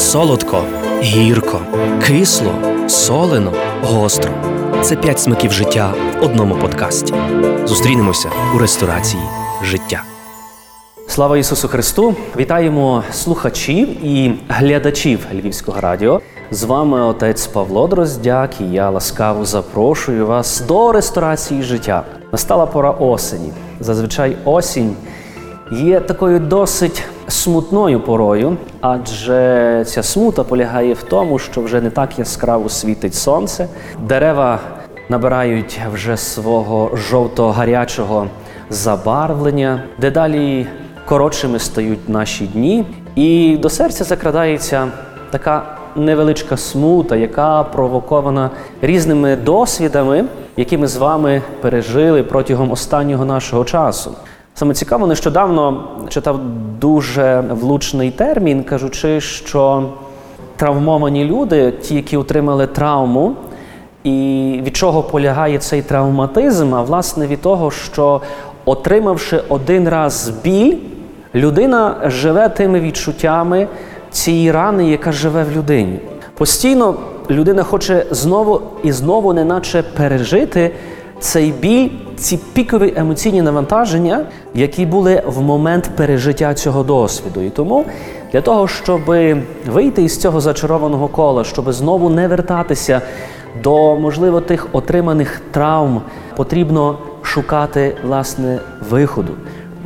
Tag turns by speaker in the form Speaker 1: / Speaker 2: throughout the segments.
Speaker 1: солодко, гірко, кисло, солено, гостро. Це п'ять смаків життя в одному подкасті. Зустрінемося у ресторації життя.
Speaker 2: Слава Ісусу Христу! Вітаємо слухачів і глядачів Львівського радіо. З вами отець Павло Дроздяк, і я ласкаво запрошую вас до ресторації життя. Настала пора осені. Зазвичай осінь є такою досить смутною порою, адже ця смута полягає в тому, що вже не так яскраво світить сонце, дерева набирають вже свого жовто-гарячого забарвлення, дедалі коротшими стають наші дні, і до серця закрадається така невеличка смута, яка провокована різними досвідами, які ми з вами пережили протягом останнього нашого часу. Саме цікаво, нещодавно читав дуже влучний термін, кажучи, що травмовані люди, ті, які отримали травму, і від чого полягає цей травматизм, а власне від того, що отримавши один раз біль, людина живе тими відчуттями цієї рани, яка живе в людині. Постійно людина хоче знову і знову, неначе пережити цей біль, ці пікові емоційні навантаження, які були в момент пережиття цього досвіду. І тому для того, щоб вийти із цього зачарованого кола, щоб знову не вертатися до, можливо, тих отриманих травм, потрібно шукати власне виходу.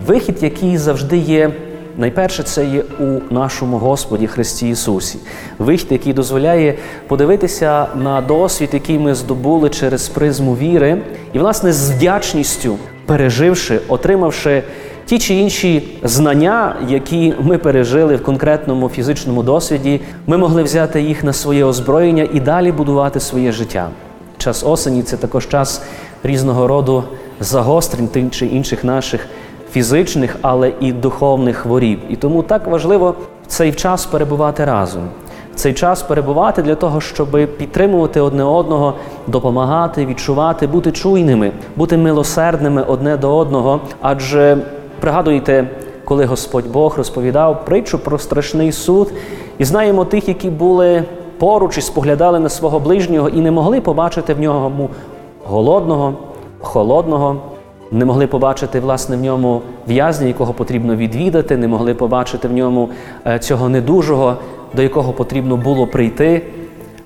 Speaker 2: Вихід, який завжди є. Найперше, це є у нашому Господі Христі Ісусі, вихід, який дозволяє подивитися на досвід, який ми здобули через призму віри, і, власне, з вдячністю переживши, отримавши ті чи інші знання, які ми пережили в конкретному фізичному досвіді, ми могли взяти їх на своє озброєння і далі будувати своє життя. Час осені це також час різного роду загострень тих чи інших наших фізичних, але і духовних хворіб. І тому так важливо в цей час перебувати разом. В цей час перебувати для того, щоб підтримувати одне одного, допомагати, відчувати, бути чуйними, бути милосердними одне до одного. Адже пригадуйте, коли Господь Бог розповідав притчу про страшний суд, і знаємо тих, які були поруч і споглядали на свого ближнього і не могли побачити в ньому голодного, холодного не могли побачити власне в ньому в'язня, якого потрібно відвідати, не могли побачити в ньому е, цього недужого, до якого потрібно було прийти.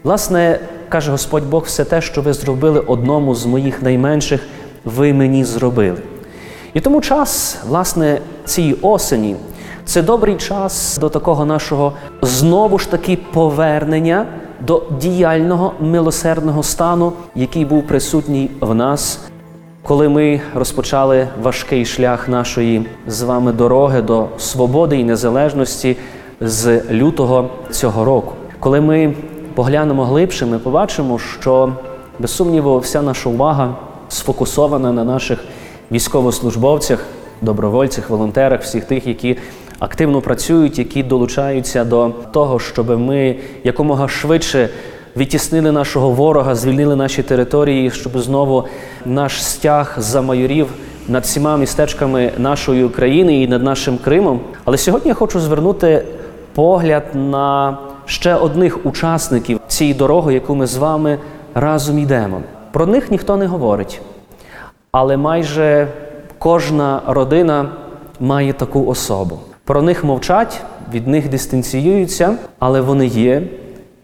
Speaker 2: Власне, каже Господь Бог, все те, що ви зробили одному з моїх найменших, ви мені зробили. І тому час, власне, цієї осені це добрий час до такого нашого знову ж таки повернення до діяльного милосердного стану, який був присутній в нас коли ми розпочали важкий шлях нашої з вами дороги до свободи і незалежності з лютого цього року. Коли ми поглянемо глибше, ми побачимо, що без сумніву вся наша увага сфокусована на наших військовослужбовцях, добровольцях, волонтерах, всіх тих, які активно працюють, які долучаються до того, щоб ми якомога швидше відтіснили нашого ворога, звільнили наші території, щоб знову наш стяг замайорів над всіма містечками нашої України і над нашим Кримом. Але сьогодні я хочу звернути погляд на ще одних учасників цієї дороги, яку ми з вами разом йдемо. Про них ніхто не говорить, але майже кожна родина має таку особу. Про них мовчать, від них дистанціюються, але вони є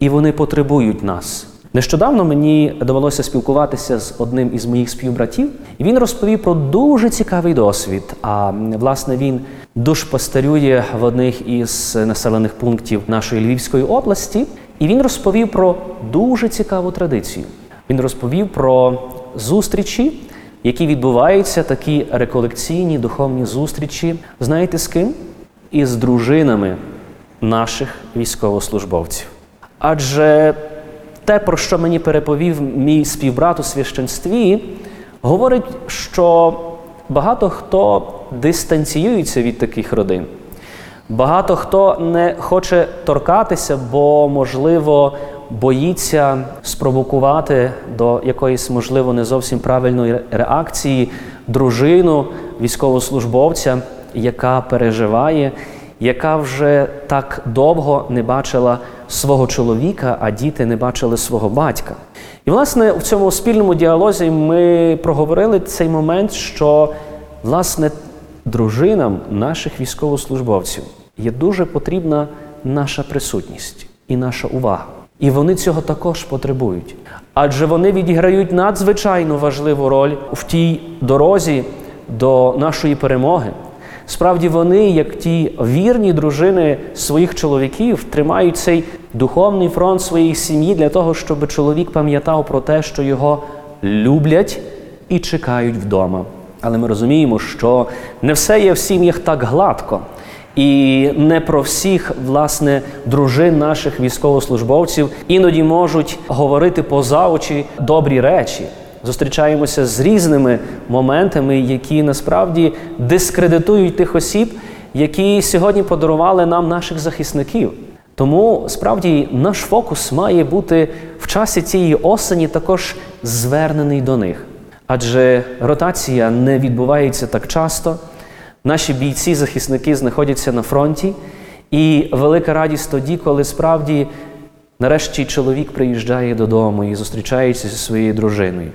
Speaker 2: і вони потребують нас. Нещодавно мені довелося спілкуватися з одним із моїх співбратів, і він розповів про дуже цікавий досвід. А власне він душпастарює в одних із населених пунктів нашої Львівської області, і він розповів про дуже цікаву традицію. Він розповів про зустрічі, які відбуваються, такі реколекційні духовні зустрічі. Знаєте з ким? Із дружинами наших військовослужбовців. Адже те, про що мені переповів мій співбрат у священстві, говорить, що багато хто дистанціюється від таких родин. Багато хто не хоче торкатися, бо, можливо, боїться спровокувати до якоїсь, можливо, не зовсім правильної реакції дружину військовослужбовця, яка переживає яка вже так довго не бачила свого чоловіка, а діти не бачили свого батька. І, власне, в цьому спільному діалозі ми проговорили цей момент, що власне дружинам наших військовослужбовців є дуже потрібна наша присутність і наша увага. І вони цього також потребують. Адже вони відіграють надзвичайно важливу роль в тій дорозі до нашої перемоги. Справді, вони, як ті вірні дружини своїх чоловіків, тримають цей духовний фронт своєї сім'ї для того, щоб чоловік пам'ятав про те, що його люблять і чекають вдома. Але ми розуміємо, що не все є в сім'ях так гладко. І не про всіх, власне, дружин наших військовослужбовців іноді можуть говорити поза очі добрі речі. Зустрічаємося з різними моментами, які насправді дискредитують тих осіб, які сьогодні подарували нам наших захисників. Тому справді наш фокус має бути в часі цієї осені також звернений до них. Адже ротація не відбувається так часто. Наші бійці-захисники знаходяться на фронті, і велика радість тоді, коли справді нарешті чоловік приїжджає додому і зустрічається зі своєю дружиною.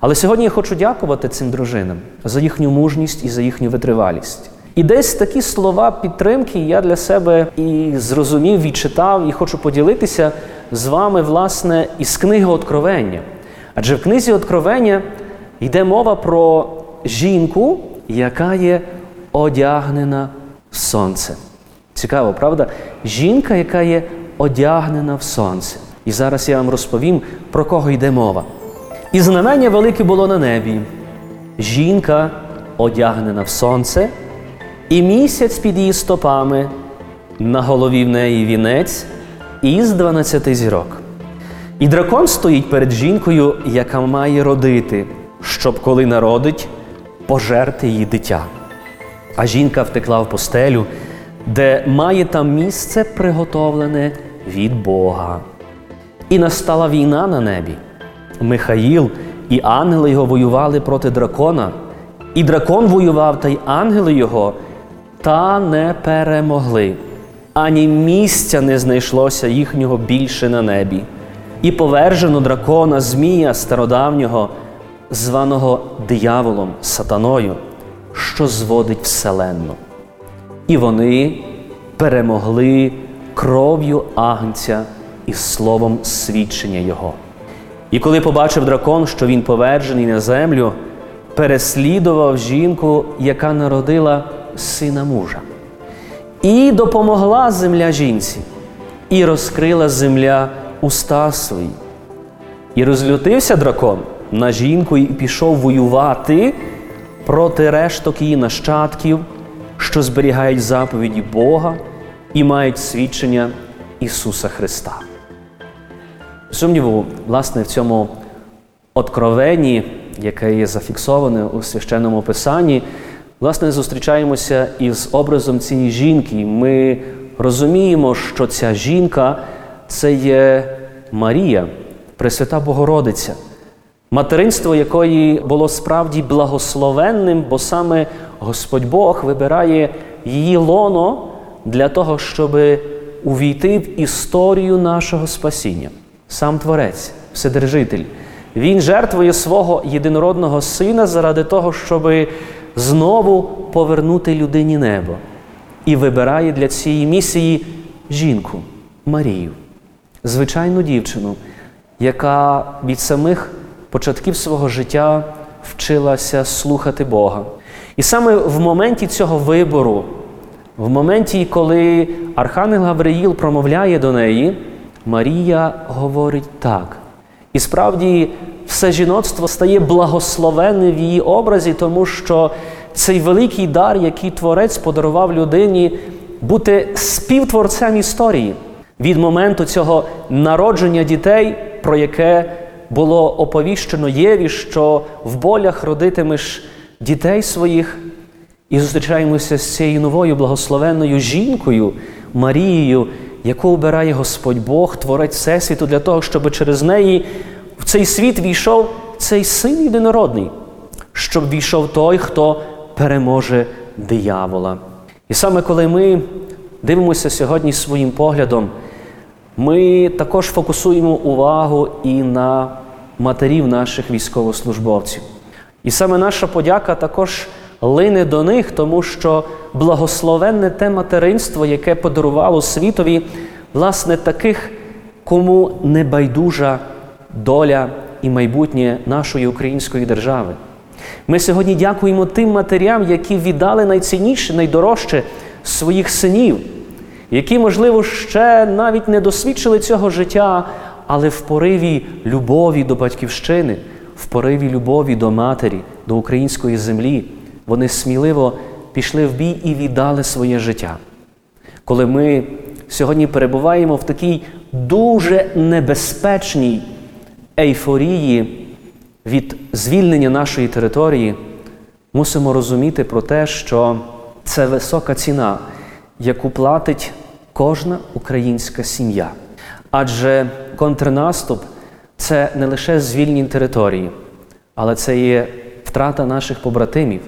Speaker 2: Але сьогодні я хочу дякувати цим дружинам за їхню мужність і за їхню витривалість. І десь такі слова підтримки я для себе і зрозумів, відчитав, і хочу поділитися з вами, власне, із книги Откровення. Адже в книзі Откровення йде мова про жінку, яка є одягнена в сонце. Цікаво, правда? Жінка, яка є одягнена в сонце. І зараз я вам розповім, про кого йде мова. І знамення велике було на небі. Жінка одягнена в сонце, і місяць під її стопами, на голові в неї вінець із дванадцяти зірок. І дракон стоїть перед жінкою, яка має родити, щоб коли народить, пожерти її дитя. А жінка втекла в постелю, де має там місце приготовлене від Бога. І настала війна на небі. Михаїл і ангели його воювали проти дракона, і дракон воював, та й ангели його, та не перемогли. Ані місця не знайшлося їхнього більше на небі. І повержено дракона, Змія стародавнього, званого дияволом, сатаною, що зводить вселенну. І вони перемогли кров'ю агнця і словом свідчення Його. І коли побачив дракон, що він поверджений на землю, переслідував жінку, яка народила сина мужа. І допомогла земля жінці, і розкрила земля уста свої. І розлютився дракон на жінку і пішов воювати проти решток її нащадків, що зберігають заповіді Бога і мають свідчення Ісуса Христа. Сумніву, власне, в цьому откровенні, яке є зафіксоване у священному писанні, власне, зустрічаємося із образом цієї жінки. Ми розуміємо, що ця жінка це є Марія, Пресвята Богородиця, материнство якої було справді благословенним, бо саме Господь Бог вибирає її лоно для того, щоб увійти в історію нашого спасіння сам Творець, Вседержитель. Він жертвує свого єдинородного сина заради того, щоб знову повернути людині небо. І вибирає для цієї місії жінку Марію, звичайну дівчину, яка від самих початків свого життя вчилася слухати Бога. І саме в моменті цього вибору, в моменті, коли Архангел Гавриїл промовляє до неї, Марія говорить так. І справді все жіноцтво стає благословенним в її образі, тому що цей великий дар, який Творець подарував людині, бути співтворцем історії від моменту цього народження дітей, про яке було оповіщено Єві, що в болях родитимеш дітей своїх, і зустрічаємося з цією новою благословенною жінкою Марією яку обирає Господь Бог, Творець Всесвіту, для того, щоб через неї в цей світ війшов цей син єдинородний, щоб війшов той, хто переможе диявола. І саме коли ми дивимося сьогодні своїм поглядом, ми також фокусуємо увагу і на матерів наших військовослужбовців. І саме наша подяка також лине до них, тому що благословенне те материнство, яке подарувало світові, власне, таких, кому не байдужа доля і майбутнє нашої української держави. Ми сьогодні дякуємо тим матерям, які віддали найцінніше, найдорожче своїх синів, які, можливо, ще навіть не досвідчили цього життя, але в пориві любові до батьківщини, в пориві любові до матері, до української землі, вони сміливо пішли в бій і віддали своє життя. Коли ми сьогодні перебуваємо в такій дуже небезпечній ейфорії від звільнення нашої території, мусимо розуміти про те, що це висока ціна, яку платить кожна українська сім'я. Адже контрнаступ це не лише звільнення території, але це є втрата наших побратимів,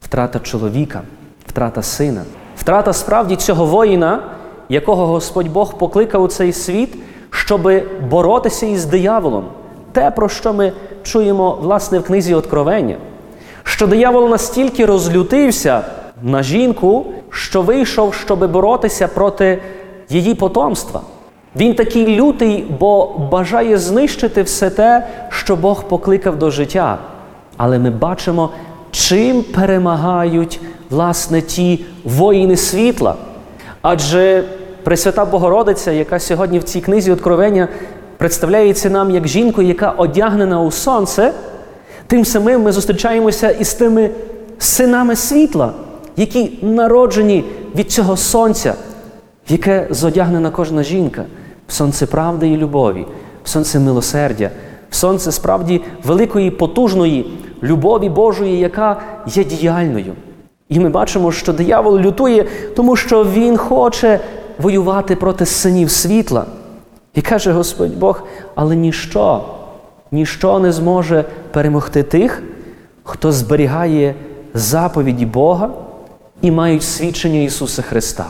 Speaker 2: втрата чоловіка, втрата сина, втрата справді цього воїна, якого Господь Бог покликав у цей світ, щоб боротися із дияволом. Те, про що ми чуємо власне в книзі Откровення, що диявол настільки розлютився на жінку, що вийшов, щоб боротися проти її потомства. Він такий лютий, бо бажає знищити все те, що Бог покликав до життя. Але ми бачимо, чим перемагають власне ті воїни світла. Адже Пресвята Богородиця, яка сьогодні в цій книзі Откровення представляється нам як жінка, яка одягнена у сонце, тим самим ми зустрічаємося із тими синами світла, які народжені від цього сонця, яке зодягнена кожна жінка, в сонце правди і любові, в сонце милосердя, в сонце справді великої, потужної любові Божої, яка є діяльною. І ми бачимо, що диявол лютує, тому що він хоче воювати проти синів світла. І каже Господь Бог, але ніщо, ніщо не зможе перемогти тих, хто зберігає заповіді Бога і мають свідчення Ісуса Христа.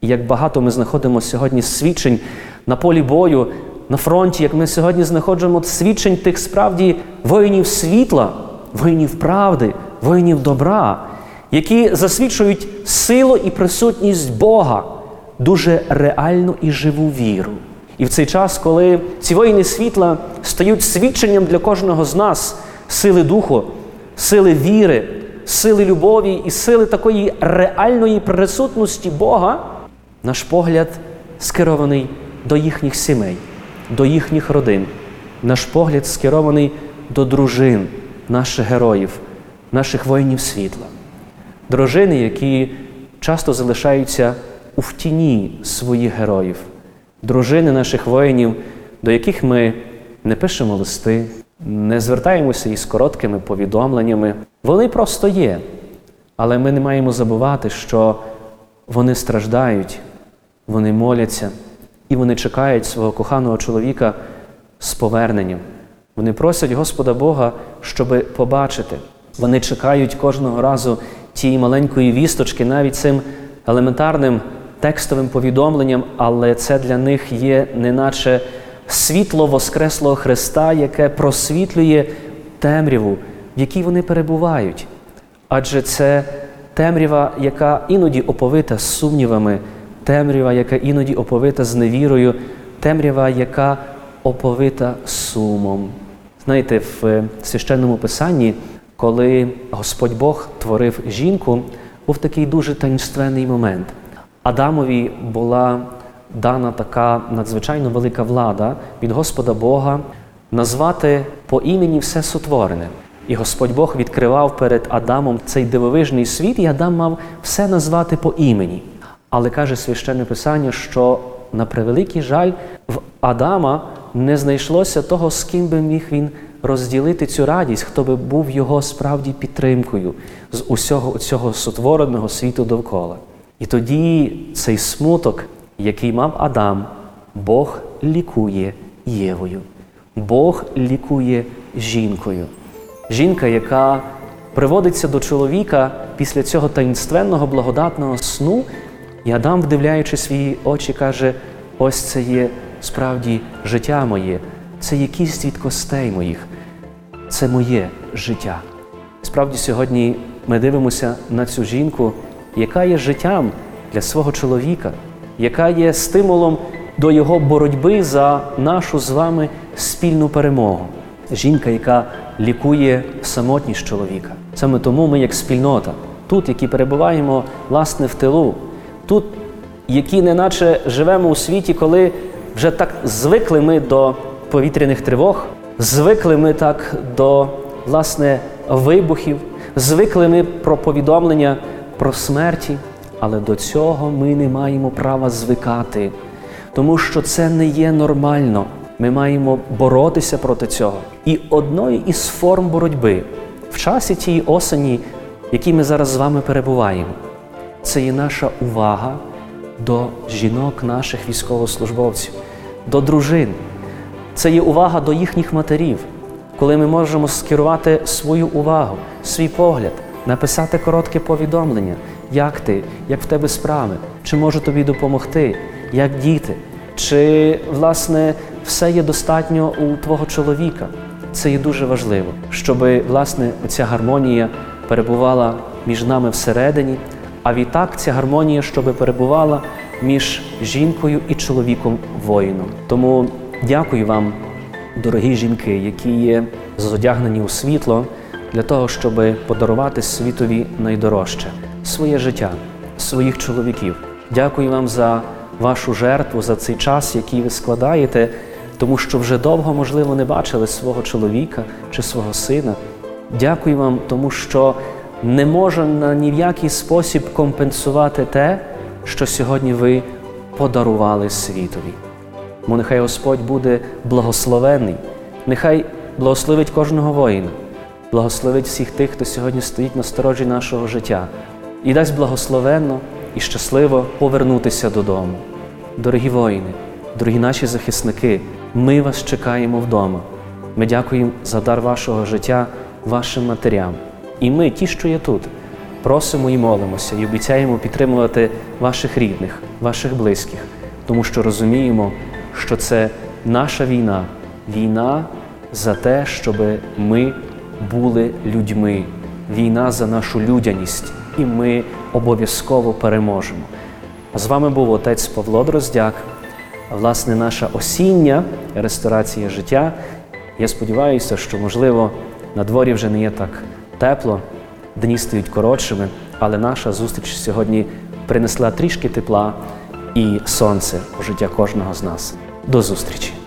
Speaker 2: І як багато ми знаходимо сьогодні свідчень на полі бою, на фронті, як ми сьогодні знаходимо свідчень тих справді воїнів світла, воїнів правди, воїнів добра, які засвідчують силу і присутність Бога, дуже реальну і живу віру. І в цей час, коли ці воїни світла стають свідченням для кожного з нас сили духу, сили віри, сили любові і сили такої реальної присутності Бога, наш погляд скерований до їхніх сімей, до їхніх родин. Наш погляд скерований до дружин наших героїв, наших воїнів світла. Дружини, які часто залишаються у втіні своїх героїв, дружини наших воїнів, до яких ми не пишемо листи, не звертаємося із короткими повідомленнями. Вони просто є. Але ми не маємо забувати, що вони страждають, вони моляться і вони чекають свого коханого чоловіка з поверненням. Вони просять Господа Бога, щоб побачити. Вони чекають кожного разу тієї маленької вісточки, навіть цим елементарним текстовим повідомленням, але це для них є неначе світло Воскреслого Христа, яке просвітлює темряву, в якій вони перебувають. Адже це темрява, яка іноді оповита сумнівами, темрява, яка іноді оповита з невірою, темрява, яка оповита сумом. Знаєте, в священному писанні, коли Господь Бог творив жінку, був такий дуже таїнственний момент. Адамові була дана така надзвичайно велика влада від Господа Бога назвати по імені все сотворене. І Господь Бог відкривав перед Адамом цей дивовижний світ, і Адам мав все назвати по імені. Але каже священне Писання, що на превеликий жаль в Адама не знайшлося того, з ким би міг він розділити цю радість, хто би був його справді підтримкою з усього цього сотвореного світу довкола. І тоді цей смуток, який мав Адам, Бог лікує Євою. Бог лікує жінкою. Жінка, яка приводиться до чоловіка після цього таїнственного благодатного сну, І Адам, вдивляючи свої очі, каже: ось це є справді життя моє, це є кість від костей моїх, це моє життя. Справді, сьогодні ми дивимося на цю жінку, яка є життям для свого чоловіка, яка є стимулом до його боротьби за нашу з вами спільну перемогу. Жінка, яка лікує самотність чоловіка. Саме тому ми, як спільнота, тут, які перебуваємо власне в тилу, тут, які неначе живемо у світі, коли вже так звикли ми до повітряних тривог, звикли ми так до власне вибухів, звикли ми про повідомлення про смерті, але до цього ми не маємо права звикати, тому що це не є нормально. Ми маємо боротися проти цього. І одною із форм боротьби в часі тієї осені, в якій ми зараз з вами перебуваємо, це є наша увага до жінок, наших військовослужбовців, до дружин. Це є увага до їхніх матерів, коли ми можемо скерувати свою увагу, свій погляд, написати коротке повідомлення, як ти, як в тебе справи, чи можу тобі допомогти, як діти, чи власне все є достатньо у твого чоловіка. Це є дуже важливо, щоб власне ця гармонія перебувала між нами всередині, а відтак ця гармонія, щоб перебувала між жінкою і чоловіком воїном. Тому дякую вам, дорогі жінки, які є зодягнені у світло для того, щоб подарувати світові найдорожче своє життя, своїх чоловіків. Дякую вам за вашу жертву, за цей час, який ви складаєте, тому що вже довго, можливо, не бачили свого чоловіка чи свого сина. Дякую вам, тому що не можна ні в який спосіб компенсувати те, що сьогодні ви подарували світові. Тому нехай Господь буде благословений, нехай благословить кожного воїна, благословить всіх тих, хто сьогодні стоїть на сторожі нашого життя, і дасть благословенно і щасливо повернутися додому. Дорогі воїни, дорогі наші захисники, ми вас чекаємо вдома. Ми дякуємо за дар вашого життя, вашим матерям. І ми, ті, що є тут, просимо і молимося, і обіцяємо підтримувати ваших рідних, ваших близьких, тому що розуміємо, що це наша війна, війна за те, щоб ми були людьми, війна за нашу людяність, і ми обов'язково переможемо. А з вами був отець Павло Дроздяк, власне, наша осіння ресторація життя. Я сподіваюся, що, можливо, на дворі вже не є так тепло, дні стають коротшими, але наша зустріч сьогодні принесла трішки тепла і сонце у життя кожного з нас. До зустрічі!